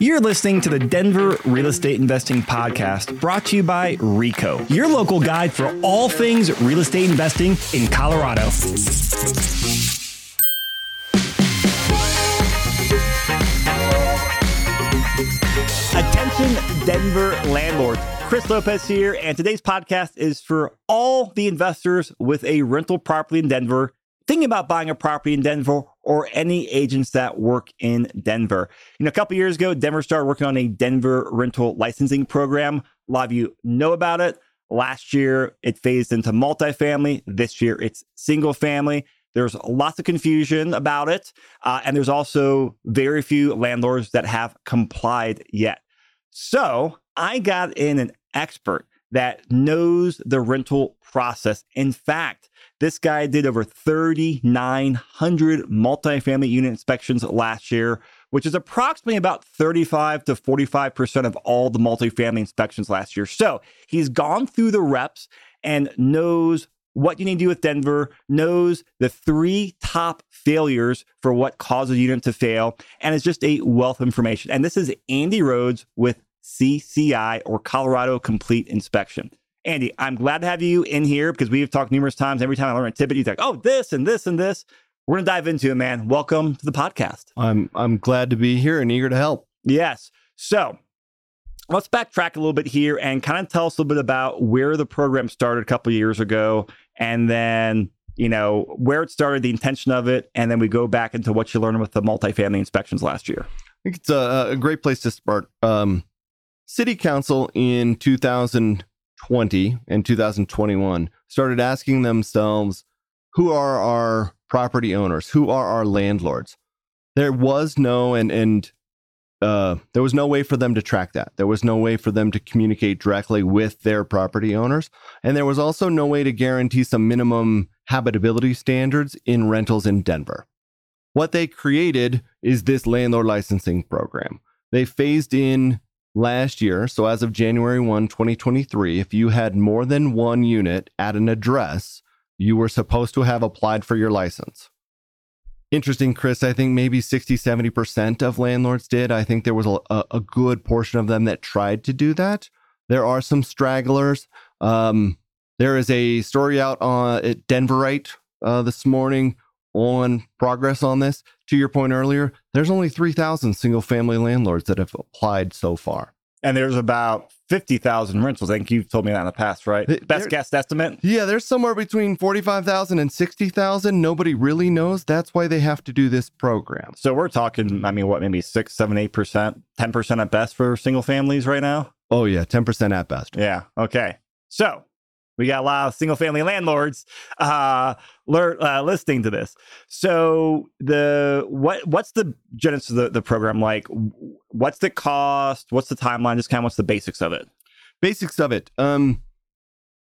You're listening to the Denver Real Estate Investing Podcast brought to you by RICO, your local guide for all things real estate investing in Colorado. Attention, Denver landlords. Chris Lopez here, and today's podcast is for all the investors with a rental property in Denver thinking about buying a property in Denver or any agents that work in Denver. You know, a couple years ago, Denver started working on a Denver rental licensing program. A lot of you know about it. Last year, it phased into multifamily. This year, it's single family. There's lots of confusion about it. Uh, and there's also very few landlords that have complied yet. So I got in an expert that knows the rental process. In fact, this guy did over 3,900 multifamily unit inspections last year, which is approximately about 35 to 45% of all the multifamily inspections last year. So he's gone through the reps and knows what you need to do with Denver, knows the three top failures for what causes a unit to fail, and it's just a wealth of information. And this is Andy Rhodes with CCI or Colorado Complete Inspection. Andy, I'm glad to have you in here because we've talked numerous times. Every time I learn a tidbit, you like, oh, this and this and this. We're gonna dive into it, man. Welcome to the podcast. I'm I'm glad to be here and eager to help. Yes. So let's backtrack a little bit here and kind of tell us a little bit about where the program started a couple years ago, and then you know where it started, the intention of it, and then we go back into what you learned with the multifamily inspections last year. I think it's a, a great place to start. Um, City Council in 2000 2020 and 2021 started asking themselves who are our property owners? Who are our landlords? There was no and and uh, there was no way for them to track that. There was no way for them to communicate directly with their property owners. And there was also no way to guarantee some minimum habitability standards in rentals in denver. What they created is this landlord licensing program. They phased in last year, so as of January 1, 2023, if you had more than one unit at an address, you were supposed to have applied for your license. Interesting, Chris. I think maybe 60, 70% of landlords did. I think there was a, a good portion of them that tried to do that. There are some stragglers. Um, there is a story out on at Denverite uh, this morning on progress on this. To your point earlier, there's only 3,000 single family landlords that have applied so far. And there's about 50,000 rentals. I think you've told me that in the past, right? Best there, guess estimate? Yeah, there's somewhere between 45,000 and 60,000. Nobody really knows. That's why they have to do this program. So we're talking, I mean, what, maybe six, seven, eight percent, 10% at best for single families right now? Oh, yeah, 10% at best. Yeah. Okay. So we got a lot of single family landlords uh, lear, uh, listening to this. So the what what's the genesis of the, the program like? What's the cost? What's the timeline? Just kind of what's the basics of it? Basics of it. Um,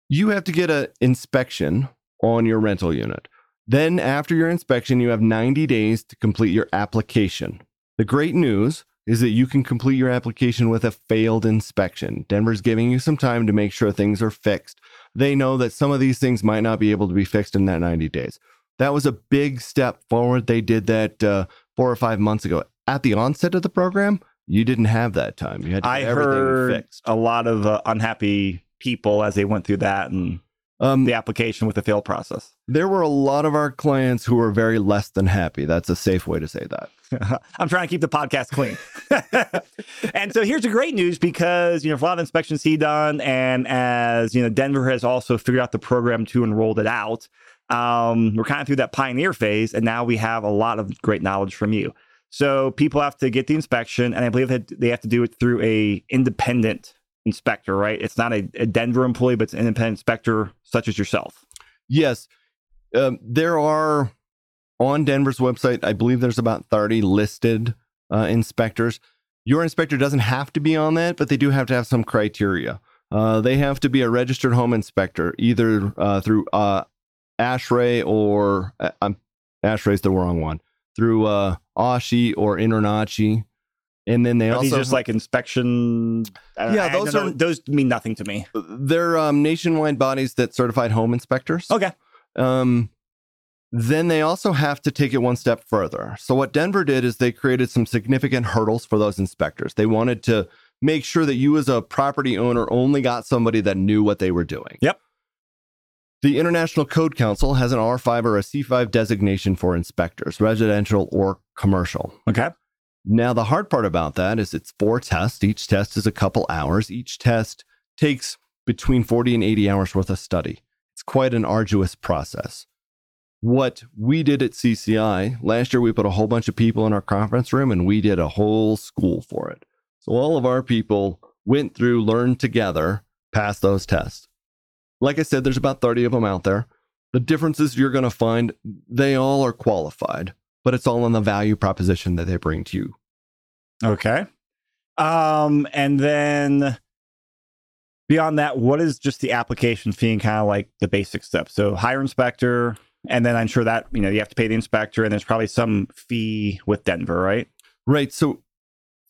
you have to get an inspection on your rental unit. Then after your inspection, you have 90 days to complete your application. The great news is that you can complete your application with a failed inspection. Denver's giving you some time to make sure things are fixed they know that some of these things might not be able to be fixed in that 90 days. That was a big step forward. They did that uh, four or five months ago. At the onset of the program, you didn't have that time. You had to I heard fixed. a lot of uh, unhappy people as they went through that and um, the application with the fail process. There were a lot of our clients who were very less than happy. That's a safe way to say that. I'm trying to keep the podcast clean. and so here's the great news because, you know, a lot of inspections he done, and as, you know, Denver has also figured out the program to enroll it out, um, we're kind of through that pioneer phase, and now we have a lot of great knowledge from you. So people have to get the inspection, and I believe that they have to do it through a independent inspector, right? It's not a, a Denver employee, but it's an independent inspector such as yourself. Yes. Um, there are on Denver's website, I believe there's about 30 listed uh, inspectors. Your inspector doesn't have to be on that, but they do have to have some criteria. Uh, they have to be a registered home inspector, either uh, through uh, ASHRAE or uh, ASHRAE's the wrong one, through uh, ASHI or InterNACHI. And then they are also just like inspection. Yeah, those are those mean nothing to me. They're um, nationwide bodies that certified home inspectors. Okay. Um, then they also have to take it one step further. So, what Denver did is they created some significant hurdles for those inspectors. They wanted to make sure that you, as a property owner, only got somebody that knew what they were doing. Yep. The International Code Council has an R5 or a C5 designation for inspectors, residential or commercial. Okay. Now, the hard part about that is it's four tests. Each test is a couple hours. Each test takes between 40 and 80 hours worth of study. It's quite an arduous process. What we did at CCI last year, we put a whole bunch of people in our conference room and we did a whole school for it. So all of our people went through, learned together, passed those tests. Like I said, there's about 30 of them out there. The differences you're going to find, they all are qualified, but it's all on the value proposition that they bring to you. Okay. Um, and then beyond that, what is just the application fee and kind of like the basic stuff? So hire inspector, and then I'm sure that you know you have to pay the inspector, and there's probably some fee with Denver, right? Right. So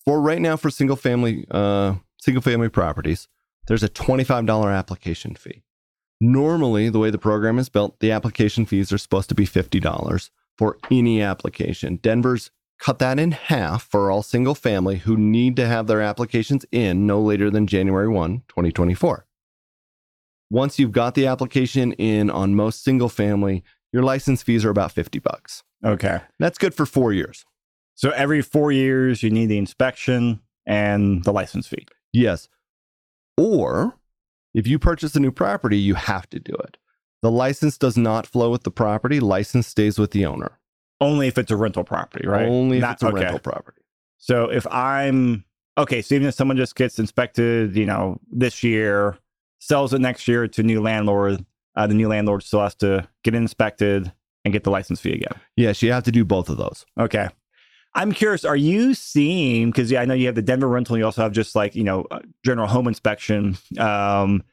for right now, for single family uh, single family properties, there's a twenty five dollar application fee. Normally, the way the program is built, the application fees are supposed to be fifty dollars for any application. Denver's cut that in half for all single family who need to have their applications in no later than January 1, 2024. Once you've got the application in on most single family, your license fees are about 50 bucks. Okay. That's good for 4 years. So every four years, you need the inspection and the license fee. Yes. Or if you purchase a new property, you have to do it. The license does not flow with the property, license stays with the owner. Only if it's a rental property, right? Only if Not- it's a okay. rental property. So if I'm okay, so even if someone just gets inspected, you know, this year, sells it next year to new landlord, uh, the new landlord still has to get inspected and get the license fee again. Yes, you have to do both of those. Okay. I'm curious, are you seeing, because yeah, I know you have the Denver rental, you also have just like, you know, uh, general home inspection. Um,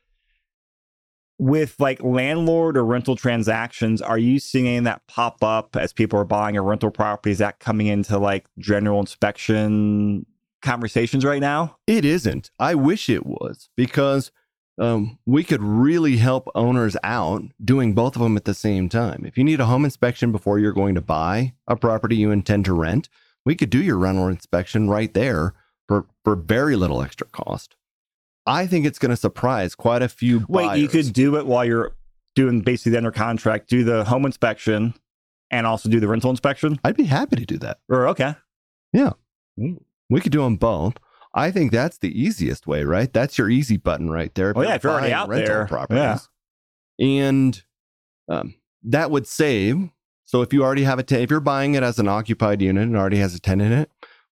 with like landlord or rental transactions, are you seeing that pop up as people are buying a rental property? Is that coming into like general inspection conversations right now? It isn't. I wish it was because um, we could really help owners out doing both of them at the same time. If you need a home inspection before you're going to buy a property you intend to rent, we could do your rental inspection right there for, for very little extra cost. I think it's going to surprise quite a few Wait, you could do it while you're doing basically the under contract, do the home inspection and also do the rental inspection? I'd be happy to do that. Or okay. Yeah, we could do them both. I think that's the easiest way, right? That's your easy button right there. Oh, yeah, if you're already out rental there, properties. And um, that would save. So if you already have a tenant, if you're buying it as an occupied unit and already has a tenant in it,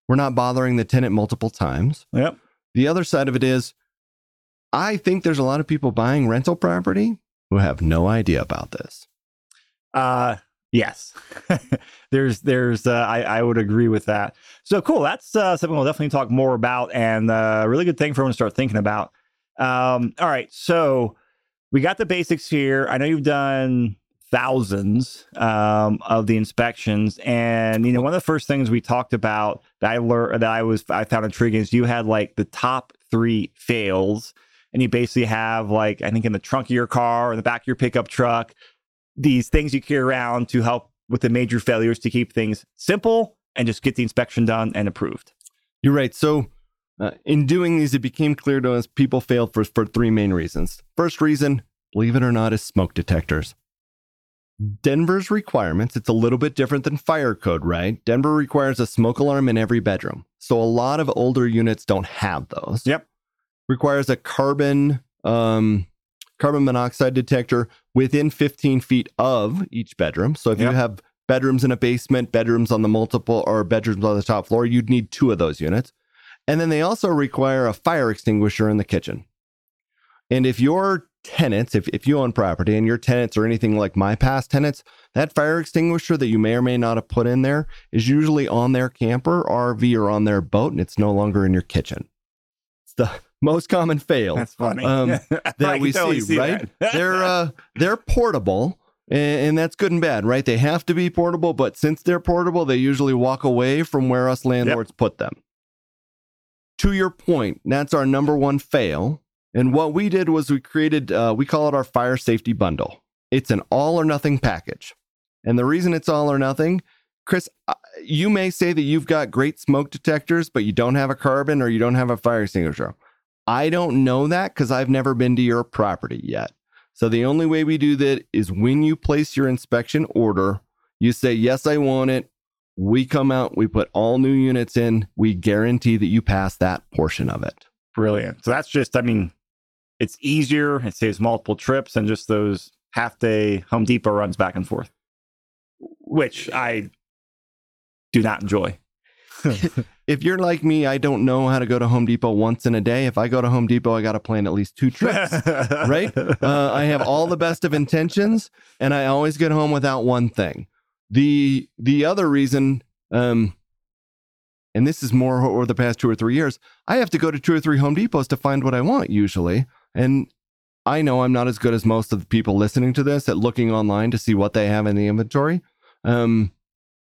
we're not bothering the tenant multiple times. Yep. The other side of it is, I think there's a lot of people buying rental property who have no idea about this. Uh yes. there's there's uh, I I would agree with that. So cool. That's uh, something we'll definitely talk more about and uh really good thing for everyone to start thinking about. Um all right. So we got the basics here. I know you've done thousands um, of the inspections and you know one of the first things we talked about that I learned that I was I found intriguing is you had like the top 3 fails and you basically have like I think in the trunk of your car or the back of your pickup truck these things you carry around to help with the major failures to keep things simple and just get the inspection done and approved. You're right. So, uh, in doing these, it became clear to us people failed for, for three main reasons. First reason, believe it or not, is smoke detectors. Denver's requirements, it's a little bit different than fire code, right? Denver requires a smoke alarm in every bedroom. So, a lot of older units don't have those. Yep. Requires a carbon um, carbon monoxide detector within 15 feet of each bedroom. So, if Yep. you have bedrooms in a basement, bedrooms on the multiple, or bedrooms on the top floor, you'd need two of those units. And then they also require a fire extinguisher in the kitchen. And if your tenants, if, if you own property and your tenants are anything like my past tenants, that fire extinguisher that you may or may not have put in there is usually on their camper, RV, or on their boat, and it's no longer in your kitchen. It's the most common fail That's funny. Um, that we totally see, right? that. they're uh, they're portable, and, and that's good and bad, right? They have to be portable, but since they're portable, they usually walk away from where us landlords put them. To your point, that's our number one fail. And what we did was we created, uh, we call it our fire safety bundle. It's an all or nothing package. And the reason it's all or nothing, Chris, uh, you may say that you've got great smoke detectors, but you don't have a carbon or you don't have a fire extinguisher. I don't know that because I've never been to your property yet. So the only way we do that is when you place your inspection order, you say, Yes, I want it. We come out, we put all new units in, we guarantee that you pass that portion of it. Brilliant. So that's just, I mean, it's easier, it saves multiple trips and just those half day Home Depot runs back and forth, which I do not enjoy. if you're like me, I don't know how to go to Home Depot once in a day. If I go to Home Depot, I got to plan at least two trips, right? Uh, I have all the best of intentions, and I always get home without one thing. The the other reason, um, and this is more over the past two or three years, I have to go to two or three Home Depots to find what I want usually, and I know I'm not as good as most of the people listening to this at looking online to see what they have in the inventory. Um,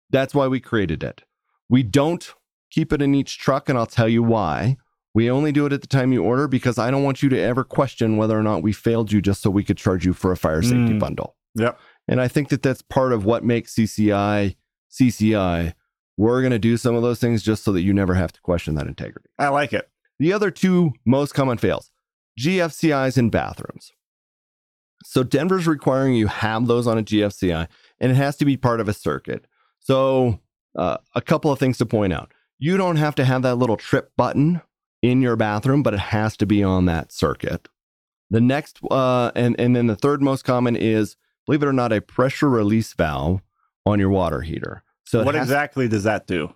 that's why we created it. We don't keep it in each truck, and I'll tell you why. We only do it at the time you order because I don't want you to ever question whether or not we failed you just so we could charge you for a fire safety mm. bundle. Yep. And I think that that's part of what makes CCI CCI. We're going to do some of those things just so that you never have to question that integrity. I like it. The other two most common fails GFCIs in bathrooms. So Denver's requiring you have those on a GFCI and it has to be part of a circuit. So uh, a couple of things to point out. You don't have to have that little trip button in your bathroom, but it has to be on that circuit. The next, uh, and, and then the third most common is, believe it or not, a pressure release valve on your water heater. So what exactly does that do?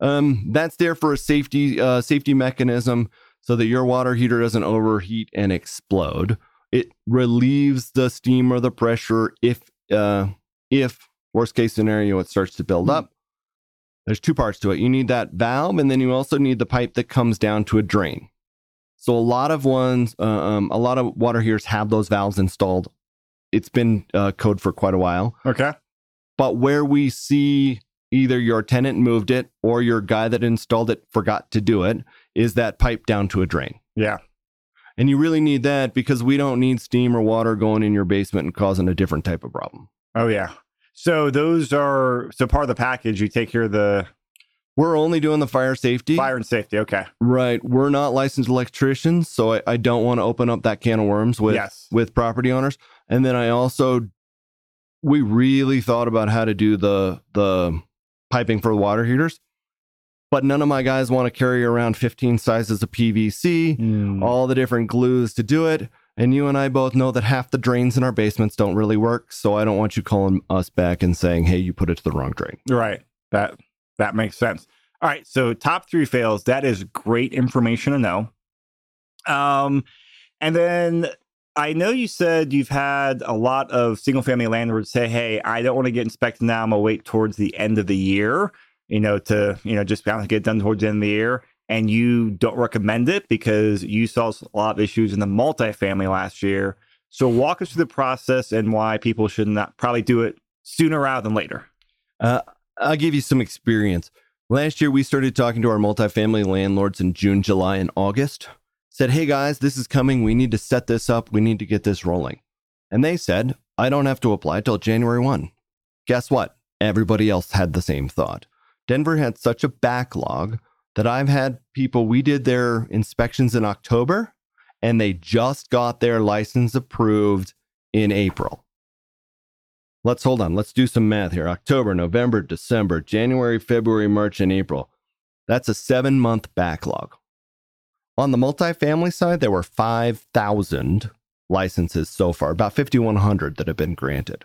Um, that's there for a safety uh, safety mechanism so that your water heater doesn't overheat and explode. It relieves the steam or the pressure if uh, if worst case scenario it starts to build hmm. up there's two parts to it. You need that valve, and then you also need the pipe that comes down to a drain. So a lot of ones, uh, um, a lot of water heaters have those valves installed. It's been uh, code for quite a while. Okay. But where we see either your tenant moved it or your guy that installed it forgot to do it, is that pipe down to a drain. Yeah. And you really need that because we don't need steam or water going in your basement and causing a different type of problem. Oh yeah. So those are so part of the package. You take care of the we're only doing the fire safety. Fire and safety, okay. Right. We're not licensed electricians, so I, I don't want to open up that can of worms with yes. with property owners. And then I also we really thought about how to do the the piping for the water heaters. But none of my guys want to carry around 15 sizes of PVC, mm. all the different glues to do it. And you and I both know that half the drains in our basements don't really work. So I don't want you calling us back and saying, hey, you put it to the wrong drain. Right. That that makes sense. All right. So top three fails. That is great information to know. Um, and then I know you said you've had a lot of single family landlords say, hey, I don't want to get inspected now. I'm gonna wait towards the end of the year, you know, to, you know, just get done towards the end of the year and you don't recommend it because you saw a lot of issues in the multifamily last year. So walk us through the process and why people should not probably do it sooner rather than later. Uh, I'll give you some experience. Last year, we started talking to our multifamily landlords in June, July, and August. Said, hey guys, this is coming. We need to set this up. We need to get this rolling. And they said, I don't have to apply till January 1. Guess what? Everybody else had the same thought. Denver had such a backlog that I've had people, we did their inspections in October and they just got their license approved in April. Let's hold on. Let's do some math here. October, November, December, January, February, March, and April. That's a seven month backlog. On the multifamily side, there were 5,000 licenses so far, about 5,100 that have been granted.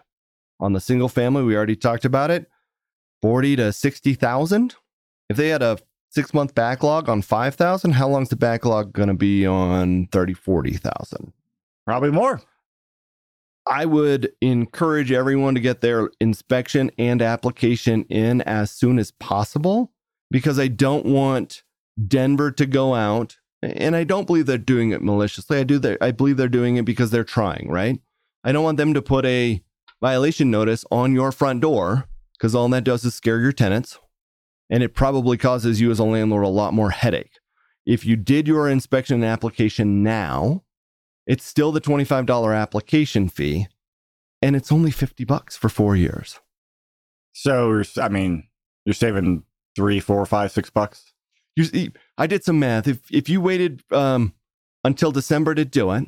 On the single family, we already talked about it 40 to 60,000. If they had a six month backlog on 5,000, how long's the backlog going to be on 30, 40,000? Probably more. I would encourage everyone to get their inspection and application in as soon as possible because I don't want Denver to go out and I don't believe they're doing it maliciously. I do that I believe they're doing it because they're trying, right? I don't want them to put a violation notice on your front door because all that does is scare your tenants and it probably causes you as a landlord a lot more headache. If you did your inspection and application now, it's still the $25 application fee and it's only 50 bucks for 4 years. So, I mean, you're saving three, four, five, six bucks. You see, I did some math. If if you waited um, until December to do it,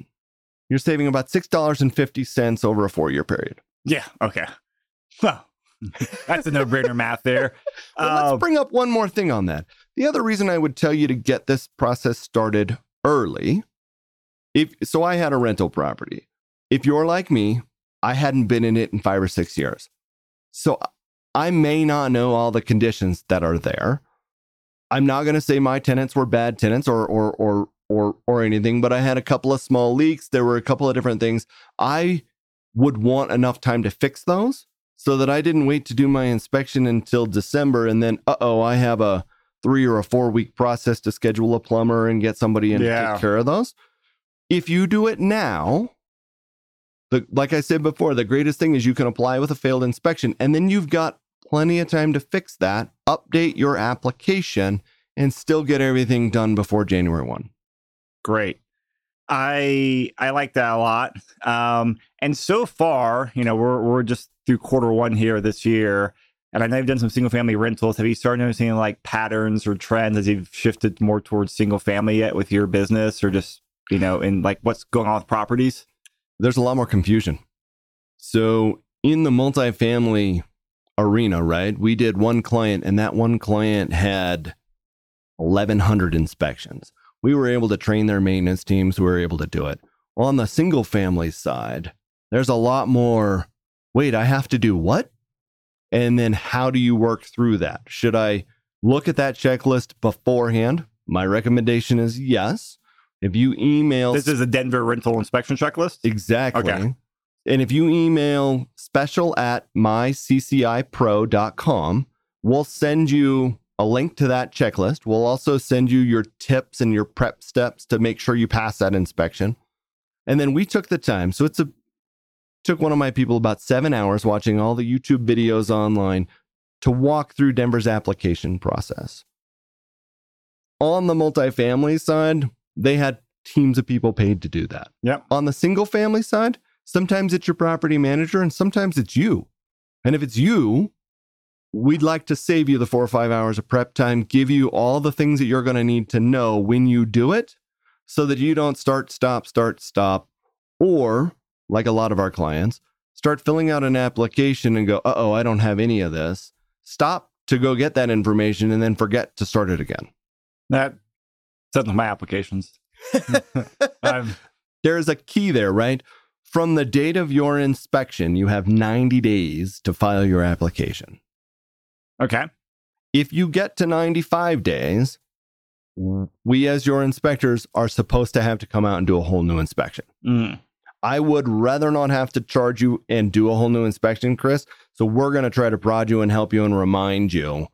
you're saving about six dollars and fifty cents over a four year period. Yeah. Okay. Well, that's a no brainer math there. Well, Uh, let's bring up one more thing on that. The other reason I would tell you to get this process started early, if so, I had a rental property. If you're like me, I hadn't been in it in five or six years, so I may not know all the conditions that are there. I'm not going to say my tenants were bad tenants or or or or or anything, but I had a couple of small leaks. There were a couple of different things. I would want enough time to fix those so that I didn't wait to do my inspection until December and then uh oh, I have a three or a four week process to schedule a plumber and get somebody in to take care of those. If you do it now, the like I said before, the greatest thing is you can apply with a failed inspection, and then you've got plenty of time to fix that, update your application, and still get everything done before January 1. Great. I I like that a lot. Um, and so far, you know, we're we're just through quarter one here this year, and I know you've done some single family rentals. Have you started noticing like patterns or trends as you've shifted more towards single family yet with your business, or just you know, in like what's going on with properties? there's a lot more confusion. So in the multifamily arena, right? We did one client, and that one client had 1,100 inspections. We were able to train their maintenance teams. We were able to do it. Well, on the single family side, there's a lot more. Wait, I have to do what? And then how do you work through that? Should I look at that checklist beforehand? My recommendation is yes. If you email This is a Denver rental inspection checklist. Exactly. Okay. And if you email special at myccipro.com, we'll send you a link to that checklist. We'll also send you your tips and your prep steps to make sure you pass that inspection. And then we took the time. So it's a took one of my people about seven hours watching all the YouTube videos online to walk through Denver's application process. On the multifamily side, they had teams of people paid to do that. Yep. On the single family side, sometimes it's your property manager and sometimes it's you. And if it's you, we'd like to save you the four or five hours of prep time, give you all the things that you're going to need to know when you do it so that you don't start, stop, start, stop, or like a lot of our clients, start filling out an application and go, uh oh, I don't have any of this. Stop to go get that information and then forget to start it again. That says with my applications. There is a key there, right? From the date of your inspection, you have 90 days to file your application. Okay. If you get to 95 days, we as your inspectors are supposed to have to come out and do a whole new inspection. Mm. I would rather not have to charge you and do a whole new inspection, Chris. So we're going to try to prod you and help you and remind you.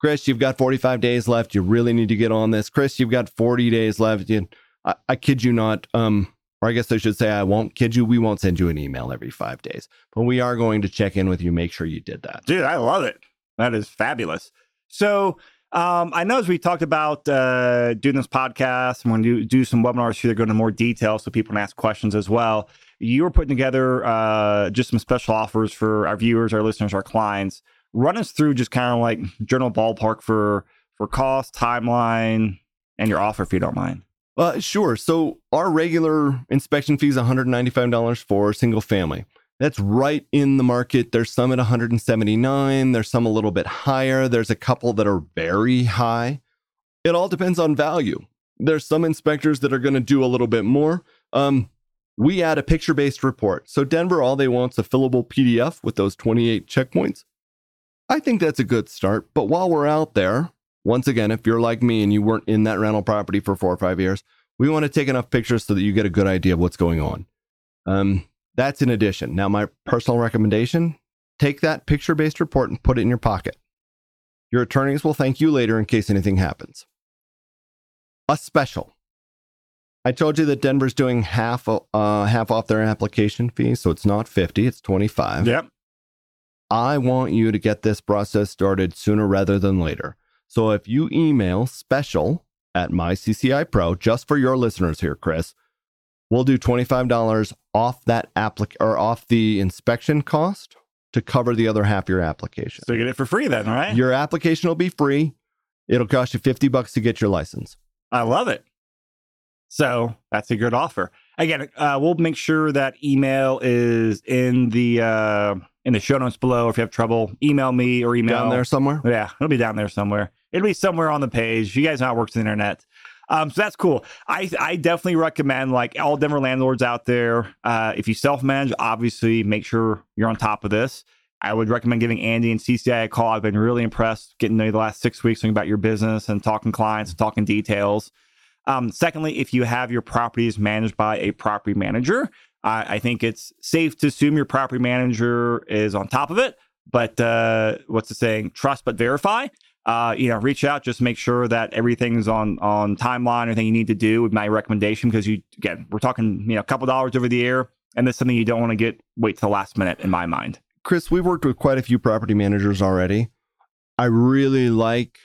Chris, you've got 45 days left. You really need to get on this. Chris, you've got 40 days left. You, I, I kid you not. Um, or I guess I should say I won't kid you. We won't send you an email every five days, but we are going to check in with you, make sure you did that. Dude, I love it. That is fabulous. So, um, I know as we talked about uh, doing this podcast and when you do some webinars here, go into more detail so people can ask questions as well. You were putting together uh, just some special offers for our viewers, our listeners, our clients. Run us through just kind of like general ballpark for for cost, timeline, and your offer if you don't mind. Uh, sure. So our regular inspection fee is $195 for a single family. That's right in the market. There's some at 179. There's some a little bit higher. There's a couple that are very high. It all depends on value. There's some inspectors that are going to do a little bit more. Um, we add a picture-based report. So Denver, all they want is a fillable PDF with those 28 checkpoints. I think that's a good start. But while we're out there, once again, if you're like me and you weren't in that rental property for four or five years, we want to take enough pictures so that you get a good idea of what's going on. Um, that's in addition. Now, my personal recommendation take that picture based report and put it in your pocket. Your attorneys will thank you later in case anything happens. A special. I told you that Denver's doing half uh, half off their application fee, so it's not 50, it's 25. Yep. I want you to get this process started sooner rather than later. So if you email special at myCCI Pro, just for your listeners here, Chris, we'll do $25 off that applic or off the inspection cost to cover the other half of your application. So you get it for free then, right? Your application will be free. It'll cost you 50 bucks to get your license. I love it. So that's a good offer. Again, uh, we'll make sure that email is in the uh, in the show notes below. If you have trouble, email me or email Down there somewhere? Yeah, it'll be down there somewhere. It'll be somewhere on the page. You guys know how it works the internet. Um, so that's cool. I I definitely recommend like all Denver landlords out there. Uh, if you self manage, obviously make sure you're on top of this. I would recommend giving Andy and CCI a call. I've been really impressed getting to know the last six weeks, talking about your business and talking clients and talking details. Um, secondly, if you have your properties managed by a property manager, I think it's safe to assume your property manager is on top of it. But uh, what's the saying? Trust but verify. Uh, you know, reach out, just make sure that everything's on on timeline, everything you need to do with my recommendation. Because you again, we're talking you know a couple dollars over the air, and that's something you don't want to get wait till the last minute, in my mind. Chris, we've worked with quite a few property managers already. I really like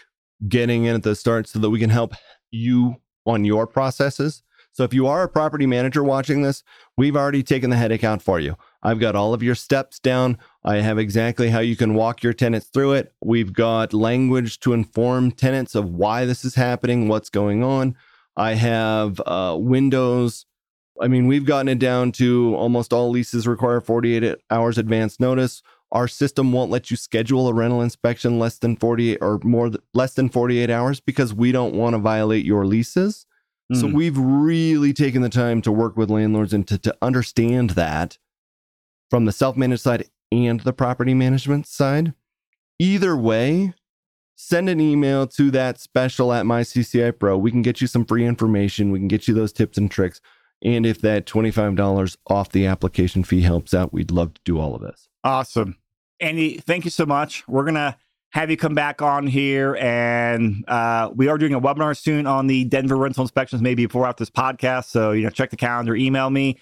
getting in at the start so that we can help you on your processes. So if you are a property manager watching this, we've already taken the headache out for you. I've got all of your steps down. I have exactly how you can walk your tenants through it. We've got language to inform tenants of why this is happening, what's going on. I have uh, windows. I mean, we've gotten it down to almost all leases require 48 hours advance notice. Our system won't let you schedule a rental inspection less than 48 or more less than 48 hours because we don't want to violate your leases. Mm. So hmm. we've really taken the time to work with landlords and to, to understand that from the self-managed side and the property management side. Either way, send an email to that special at mycci pro. We can get you some free information. We can get you those tips and tricks. And if that $25 off the application fee helps out, we'd love to do all of this. Awesome. Andy, thank you so much. We're going to have you come back on here. And uh, we are doing a webinar soon on the Denver rental inspections, maybe before after this podcast. So, you know, check the calendar, email me.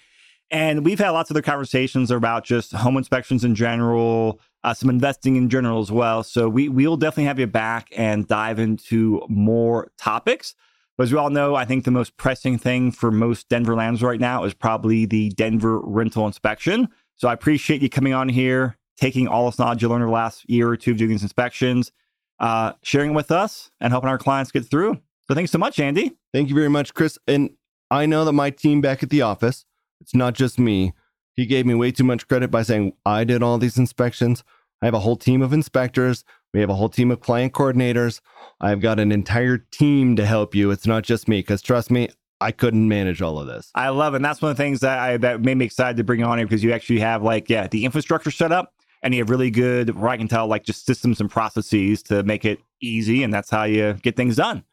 And we've had lots of other conversations about just home inspections in general, uh, some investing in general as well. So we we'll definitely have you back and dive into more topics. But as we all know, I think the most pressing thing for most Denver lands right now is probably the Denver rental inspection. So I appreciate you coming on here, taking all this knowledge you learned over the last year or two of doing these inspections, uh, sharing it with us, and helping our clients get through. So thanks so much, Andy. Thank you very much, Chris. And I know that my team back at the office it's not just me. He gave me way too much credit by saying I did all these inspections. I have a whole team of inspectors. We have a whole team of client coordinators. I've got an entire team to help you. It's not just me, because trust me, I couldn't manage all of this. I love it. And that's one of the things that I that made me excited to bring on here because you actually have like, yeah, the infrastructure set up and you have really good, where I can tell, like just systems and processes to make it easy. And that's how you get things done.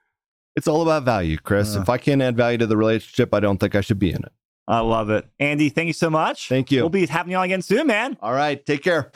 It's all about value, Chris. Uh, if I can't add value to the relationship, I don't think I should be in it. I love it. Andy, thank you so much. Thank you. We'll be having you on again soon, man. All right. Take care.